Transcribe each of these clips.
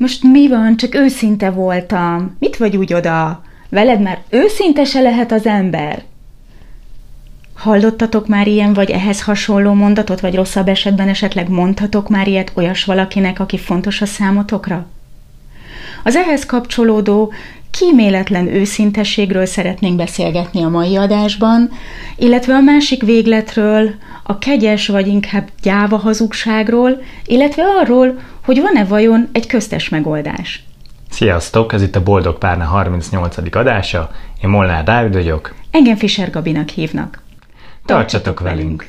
Most mi van, csak őszinte voltam. Mit vagy úgy oda? Veled már őszinte se lehet az ember. Hallottatok már ilyen vagy ehhez hasonló mondatot, vagy rosszabb esetben esetleg mondhatok már ilyet olyas valakinek, aki fontos a számotokra? Az ehhez kapcsolódó kíméletlen őszintességről szeretnénk beszélgetni a mai adásban, illetve a másik végletről, a kegyes vagy inkább gyáva hazugságról, illetve arról, hogy van-e vajon egy köztes megoldás. Sziasztok, ez itt a Boldog Párna 38. adása, én Molnár Dávid vagyok. Engem Fischer Gabinak hívnak. Tartsatok velünk!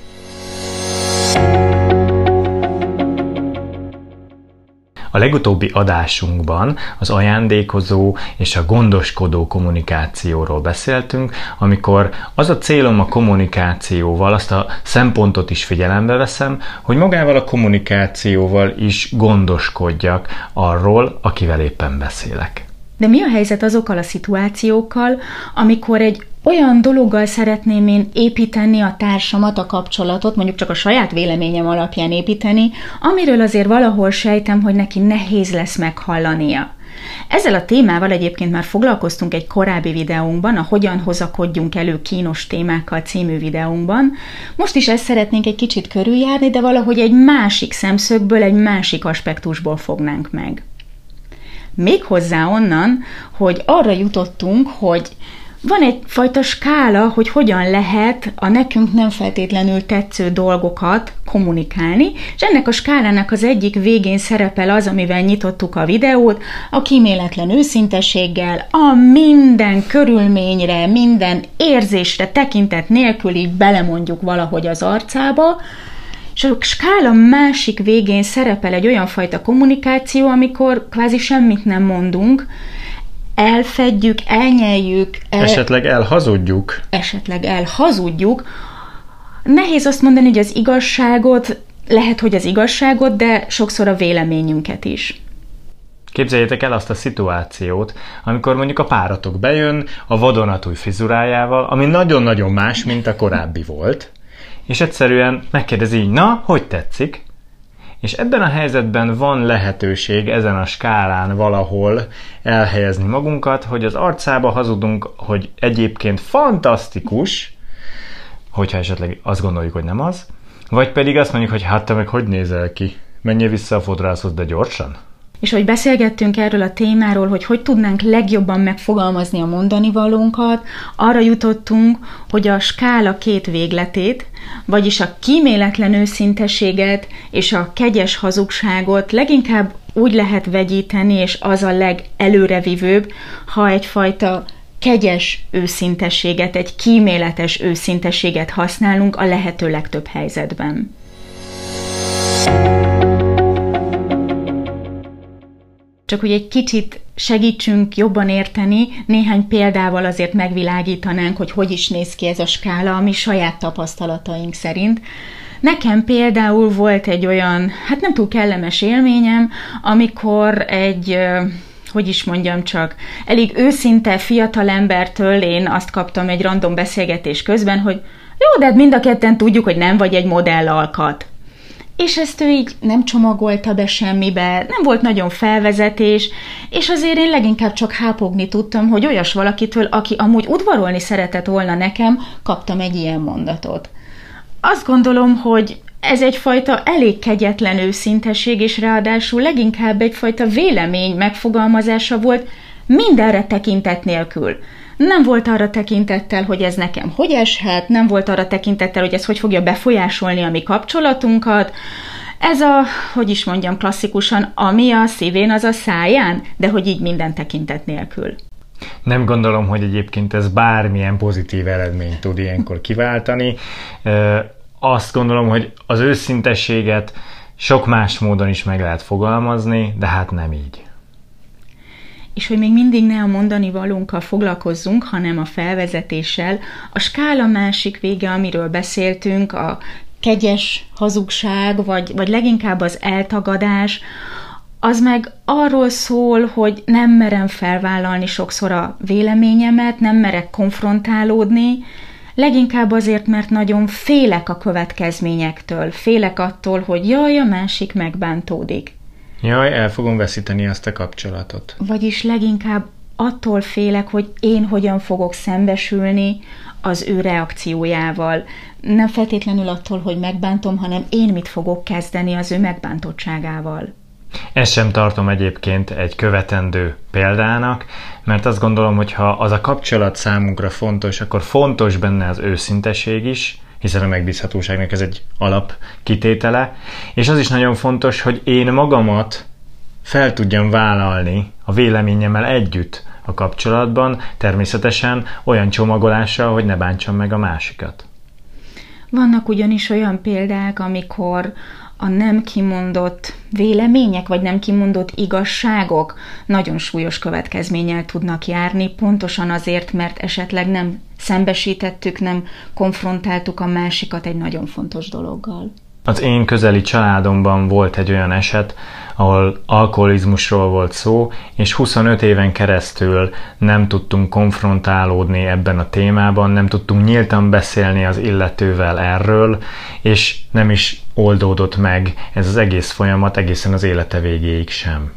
A legutóbbi adásunkban az ajándékozó és a gondoskodó kommunikációról beszéltünk, amikor az a célom a kommunikációval, azt a szempontot is figyelembe veszem, hogy magával a kommunikációval is gondoskodjak arról, akivel éppen beszélek. De mi a helyzet azokkal a szituációkkal, amikor egy olyan dologgal szeretném én építeni a társamat, a kapcsolatot, mondjuk csak a saját véleményem alapján építeni, amiről azért valahol sejtem, hogy neki nehéz lesz meghallania. Ezzel a témával egyébként már foglalkoztunk egy korábbi videónkban, a Hogyan hozakodjunk elő kínos témákkal című videónkban. Most is ezt szeretnénk egy kicsit körüljárni, de valahogy egy másik szemszögből, egy másik aspektusból fognánk meg. Még hozzá onnan, hogy arra jutottunk, hogy van egyfajta skála, hogy hogyan lehet a nekünk nem feltétlenül tetsző dolgokat kommunikálni, és ennek a skálának az egyik végén szerepel az, amivel nyitottuk a videót, a kíméletlen őszintességgel, a minden körülményre, minden érzésre tekintet nélkül így belemondjuk valahogy az arcába, és a skála másik végén szerepel egy olyan fajta kommunikáció, amikor kvázi semmit nem mondunk, elfedjük, elnyeljük. El... Esetleg elhazudjuk. Esetleg elhazudjuk. Nehéz azt mondani, hogy az igazságot, lehet, hogy az igazságot, de sokszor a véleményünket is. Képzeljétek el azt a szituációt, amikor mondjuk a páratok bejön a vadonatúj frizurájával, ami nagyon-nagyon más, mint a korábbi volt, és egyszerűen megkérdezi így, na, hogy tetszik? És ebben a helyzetben van lehetőség ezen a skálán valahol elhelyezni magunkat, hogy az arcába hazudunk, hogy egyébként fantasztikus, hogyha esetleg azt gondoljuk, hogy nem az, vagy pedig azt mondjuk, hogy hát te meg hogy nézel ki? Menjél vissza a fodrászhoz, de gyorsan? És hogy beszélgettünk erről a témáról, hogy hogy tudnánk legjobban megfogalmazni a mondani valónkat, arra jutottunk, hogy a skála két végletét, vagyis a kíméletlen őszinteséget és a kegyes hazugságot leginkább úgy lehet vegyíteni, és az a legelőrevivőbb, ha egyfajta kegyes őszintességet, egy kíméletes őszintességet használunk a lehető legtöbb helyzetben. Csak hogy egy kicsit segítsünk jobban érteni, néhány példával azért megvilágítanánk, hogy hogy is néz ki ez a skála, ami saját tapasztalataink szerint. Nekem például volt egy olyan, hát nem túl kellemes élményem, amikor egy hogy is mondjam csak, elég őszinte fiatal embertől én azt kaptam egy random beszélgetés közben, hogy jó, de hát mind a ketten tudjuk, hogy nem vagy egy modellalkat és ezt ő így nem csomagolta be semmibe, nem volt nagyon felvezetés, és azért én leginkább csak hápogni tudtam, hogy olyas valakitől, aki amúgy udvarolni szeretett volna nekem, kaptam egy ilyen mondatot. Azt gondolom, hogy ez egyfajta elég kegyetlen őszinteség, és ráadásul leginkább egyfajta vélemény megfogalmazása volt mindenre tekintet nélkül nem volt arra tekintettel, hogy ez nekem hogy eshet, nem volt arra tekintettel, hogy ez hogy fogja befolyásolni a mi kapcsolatunkat. Ez a, hogy is mondjam klasszikusan, ami a szívén, az a száján, de hogy így minden tekintet nélkül. Nem gondolom, hogy egyébként ez bármilyen pozitív eredményt tud ilyenkor kiváltani. Azt gondolom, hogy az őszintességet sok más módon is meg lehet fogalmazni, de hát nem így és hogy még mindig ne a mondani valónkkal foglalkozzunk, hanem a felvezetéssel. A skála másik vége, amiről beszéltünk, a kegyes hazugság, vagy, vagy leginkább az eltagadás, az meg arról szól, hogy nem merem felvállalni sokszor a véleményemet, nem merek konfrontálódni, leginkább azért, mert nagyon félek a következményektől, félek attól, hogy jaj, a másik megbántódik. Jaj, el fogom veszíteni azt a kapcsolatot. Vagyis leginkább attól félek, hogy én hogyan fogok szembesülni az ő reakciójával. Nem feltétlenül attól, hogy megbántom, hanem én mit fogok kezdeni az ő megbántottságával. Ezt sem tartom egyébként egy követendő példának, mert azt gondolom, hogy ha az a kapcsolat számunkra fontos, akkor fontos benne az őszinteség is, hiszen a megbízhatóságnak ez egy alap kitétele, és az is nagyon fontos, hogy én magamat fel tudjam vállalni a véleményemmel együtt a kapcsolatban, természetesen olyan csomagolással, hogy ne bántsam meg a másikat. Vannak ugyanis olyan példák, amikor a nem kimondott vélemények, vagy nem kimondott igazságok nagyon súlyos következménnyel tudnak járni, pontosan azért, mert esetleg nem szembesítettük, nem konfrontáltuk a másikat egy nagyon fontos dologgal. Az én közeli családomban volt egy olyan eset, ahol alkoholizmusról volt szó, és 25 éven keresztül nem tudtunk konfrontálódni ebben a témában, nem tudtunk nyíltan beszélni az illetővel erről, és nem is oldódott meg ez az egész folyamat egészen az élete végéig sem.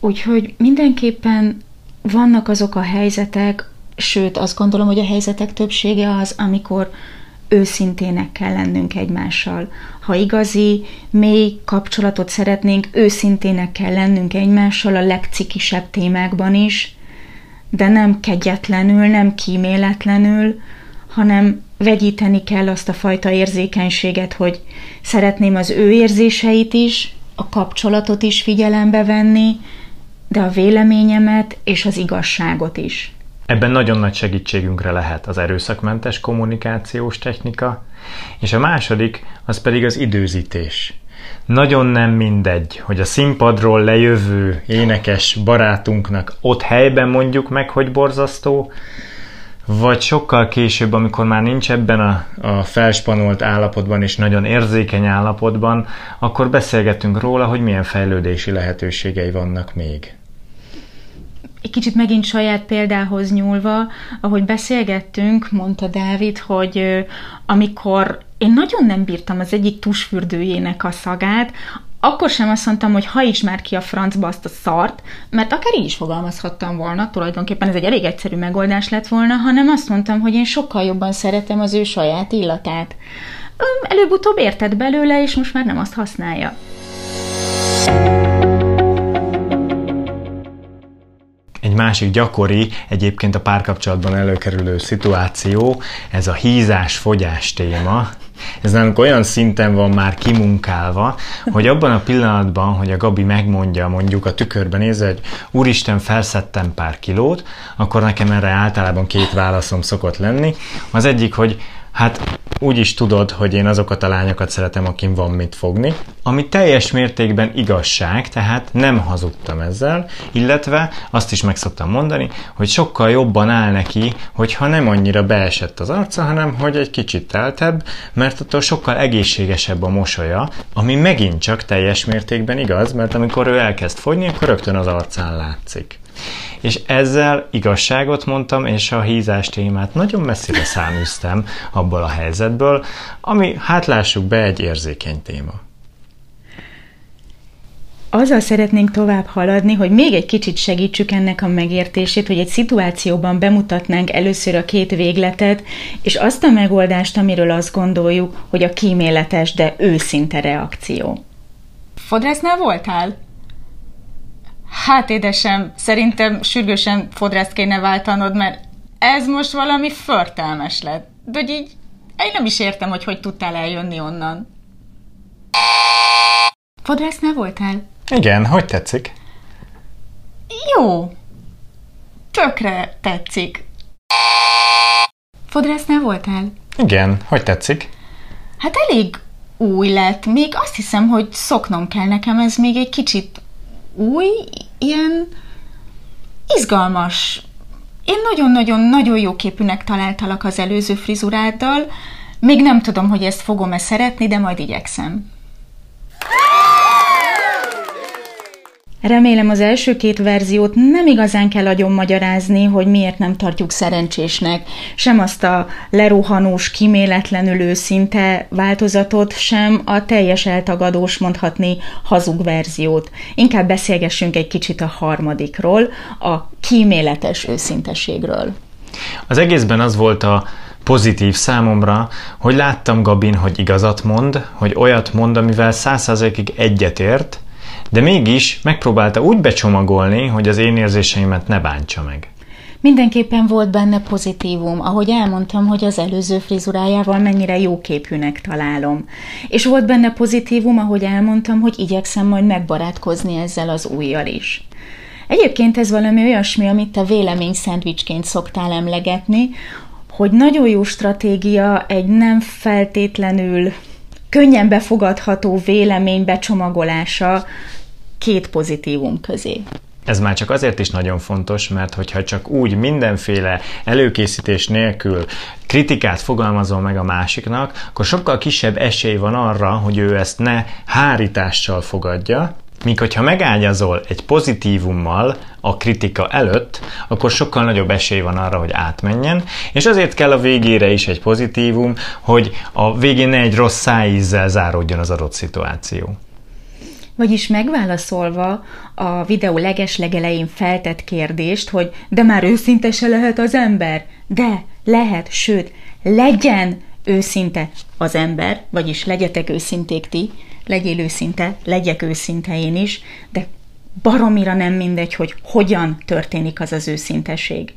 Úgyhogy mindenképpen vannak azok a helyzetek, sőt azt gondolom, hogy a helyzetek többsége az, amikor őszintének kell lennünk egymással. Ha igazi, mély kapcsolatot szeretnénk, őszintének kell lennünk egymással a legcikisebb témákban is, de nem kegyetlenül, nem kíméletlenül, hanem vegyíteni kell azt a fajta érzékenységet, hogy szeretném az ő érzéseit is, a kapcsolatot is figyelembe venni, de a véleményemet és az igazságot is. Ebben nagyon nagy segítségünkre lehet az erőszakmentes kommunikációs technika, és a második az pedig az időzítés. Nagyon nem mindegy, hogy a színpadról lejövő énekes barátunknak ott helyben mondjuk meg, hogy borzasztó, vagy sokkal később, amikor már nincs ebben a, a felspanolt állapotban és nagyon érzékeny állapotban, akkor beszélgetünk róla, hogy milyen fejlődési lehetőségei vannak még kicsit megint saját példához nyúlva, ahogy beszélgettünk, mondta Dávid, hogy amikor én nagyon nem bírtam az egyik tusfürdőjének a szagát, akkor sem azt mondtam, hogy hajtsd már ki a francba azt a szart, mert akár így is fogalmazhattam volna, tulajdonképpen ez egy elég egyszerű megoldás lett volna, hanem azt mondtam, hogy én sokkal jobban szeretem az ő saját illatát. Előbb-utóbb értett belőle, és most már nem azt használja. Másik gyakori, egyébként a párkapcsolatban előkerülő szituáció, ez a hízás-fogyás téma. Ez nálunk olyan szinten van már kimunkálva, hogy abban a pillanatban, hogy a Gabi megmondja mondjuk a tükörben nézve, hogy úristen, felszettem pár kilót, akkor nekem erre általában két válaszom szokott lenni. Az egyik, hogy hát úgy is tudod, hogy én azokat a lányokat szeretem, akin van mit fogni, ami teljes mértékben igazság, tehát nem hazudtam ezzel, illetve azt is meg szoktam mondani, hogy sokkal jobban áll neki, hogyha nem annyira beesett az arca, hanem hogy egy kicsit teltebb, mert attól sokkal egészségesebb a mosolya, ami megint csak teljes mértékben igaz, mert amikor ő elkezd fogyni, akkor rögtön az arcán látszik. És ezzel igazságot mondtam, és a hízás témát nagyon messzire száműztem abból a helyzetből, ami, hát lássuk be, egy érzékeny téma. Azzal szeretnénk tovább haladni, hogy még egy kicsit segítsük ennek a megértését, hogy egy szituációban bemutatnánk először a két végletet, és azt a megoldást, amiről azt gondoljuk, hogy a kíméletes, de őszinte reakció. Fodrásznál voltál? Hát édesem, szerintem sürgősen fodrászt kéne váltanod, mert ez most valami förtelmes lett. De hogy így, én nem is értem, hogy hogy tudtál eljönni onnan. Fodrásznál voltál? Igen, hogy tetszik? Jó. Tökre tetszik. Fodrásznál voltál? Igen, hogy tetszik? Hát elég új lett. Még azt hiszem, hogy szoknom kell nekem, ez még egy kicsit új, ilyen izgalmas. Én nagyon-nagyon-nagyon jó képűnek találtalak az előző frizuráddal. Még nem tudom, hogy ezt fogom-e szeretni, de majd igyekszem. Remélem az első két verziót nem igazán kell agyon magyarázni, hogy miért nem tartjuk szerencsésnek, sem azt a lerohanós, kiméletlenül őszinte változatot, sem a teljes eltagadós, mondhatni hazug verziót. Inkább beszélgessünk egy kicsit a harmadikról, a kíméletes őszinteségről. Az egészben az volt a pozitív számomra, hogy láttam Gabin, hogy igazat mond, hogy olyat mond, amivel százszerzékig egyetért, de mégis megpróbálta úgy becsomagolni, hogy az én érzéseimet ne bántsa meg. Mindenképpen volt benne pozitívum, ahogy elmondtam, hogy az előző frizurájával mennyire jóképűnek találom. És volt benne pozitívum, ahogy elmondtam, hogy igyekszem majd megbarátkozni ezzel az újjal is. Egyébként ez valami olyasmi, amit te vélemény szendvicsként szoktál emlegetni, hogy nagyon jó stratégia egy nem feltétlenül könnyen befogadható vélemény becsomagolása két pozitívum közé. Ez már csak azért is nagyon fontos, mert hogyha csak úgy mindenféle előkészítés nélkül kritikát fogalmazol meg a másiknak, akkor sokkal kisebb esély van arra, hogy ő ezt ne hárítással fogadja, Míg hogyha megágyazol egy pozitívummal a kritika előtt, akkor sokkal nagyobb esély van arra, hogy átmenjen, és azért kell a végére is egy pozitívum, hogy a végén ne egy rossz szájízzel záródjon az adott szituáció. Vagyis megválaszolva a videó leges legelején feltett kérdést, hogy de már őszinte se lehet az ember? De, lehet, sőt, legyen őszinte az ember, vagyis legyetek őszinték ti, legyél őszinte, legyek őszinte én is, de baromira nem mindegy, hogy hogyan történik az az őszinteség.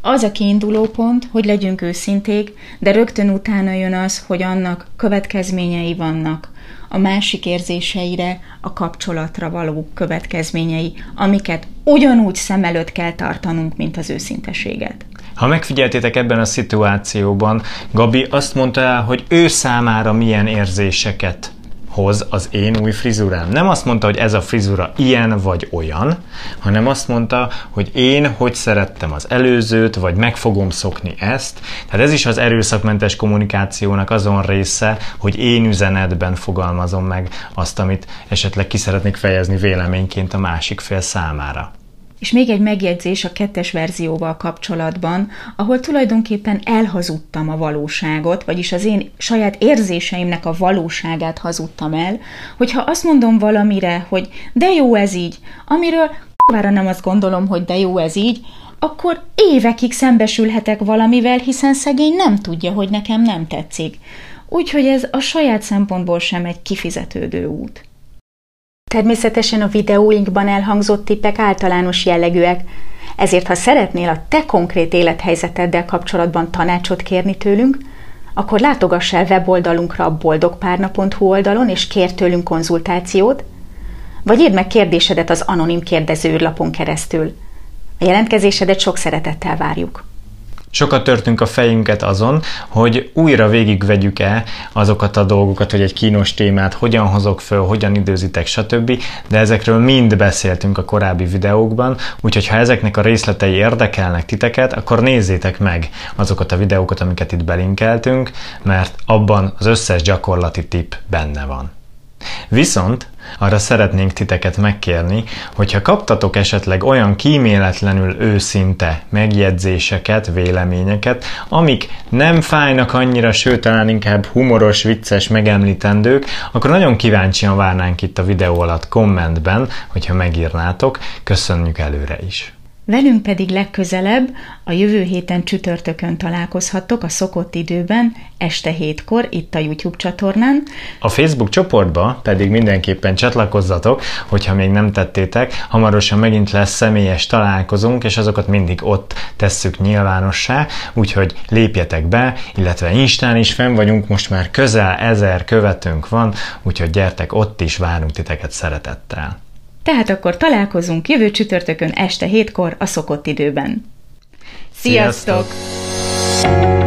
Az a kiinduló pont, hogy legyünk őszinték, de rögtön utána jön az, hogy annak következményei vannak, a másik érzéseire, a kapcsolatra való következményei, amiket ugyanúgy szem előtt kell tartanunk, mint az őszinteséget. Ha megfigyeltétek ebben a szituációban, Gabi azt mondta el, hogy ő számára milyen érzéseket hoz az én új frizurám. Nem azt mondta, hogy ez a frizura ilyen vagy olyan, hanem azt mondta, hogy én hogy szerettem az előzőt, vagy meg fogom szokni ezt. Tehát ez is az erőszakmentes kommunikációnak azon része, hogy én üzenetben fogalmazom meg azt, amit esetleg ki szeretnék fejezni véleményként a másik fél számára. És még egy megjegyzés a kettes verzióval kapcsolatban, ahol tulajdonképpen elhazudtam a valóságot, vagyis az én saját érzéseimnek a valóságát hazudtam el, hogyha azt mondom valamire, hogy de jó ez így, amiről vára nem azt gondolom, hogy de jó ez így, akkor évekig szembesülhetek valamivel, hiszen szegény nem tudja, hogy nekem nem tetszik. Úgyhogy ez a saját szempontból sem egy kifizetődő út. Természetesen a videóinkban elhangzott tippek általános jellegűek, ezért ha szeretnél a te konkrét élethelyzeteddel kapcsolatban tanácsot kérni tőlünk, akkor látogass el weboldalunkra a boldogpárna.hu oldalon, és kér tőlünk konzultációt, vagy írd meg kérdésedet az anonim kérdezőrlapon keresztül. A jelentkezésedet sok szeretettel várjuk. Sokat törtünk a fejünket azon, hogy újra végigvegyük-e azokat a dolgokat, hogy egy kínos témát hogyan hozok föl, hogyan időzitek, stb. De ezekről mind beszéltünk a korábbi videókban, úgyhogy ha ezeknek a részletei érdekelnek titeket, akkor nézzétek meg azokat a videókat, amiket itt belinkeltünk, mert abban az összes gyakorlati tipp benne van. Viszont arra szeretnénk titeket megkérni, hogyha kaptatok esetleg olyan kíméletlenül őszinte megjegyzéseket, véleményeket, amik nem fájnak annyira, sőt talán inkább humoros, vicces, megemlítendők, akkor nagyon kíváncsian várnánk itt a videó alatt kommentben, hogyha megírnátok. Köszönjük előre is! Velünk pedig legközelebb a jövő héten csütörtökön találkozhattok a szokott időben, este hétkor, itt a YouTube csatornán. A Facebook csoportba pedig mindenképpen csatlakozzatok, hogyha még nem tettétek, hamarosan megint lesz személyes találkozunk, és azokat mindig ott tesszük nyilvánossá, úgyhogy lépjetek be, illetve Instán is fenn vagyunk, most már közel ezer követőnk van, úgyhogy gyertek ott is, várunk titeket szeretettel. Tehát akkor találkozunk jövő csütörtökön este hétkor a szokott időben. Sziasztok! Sziasztok!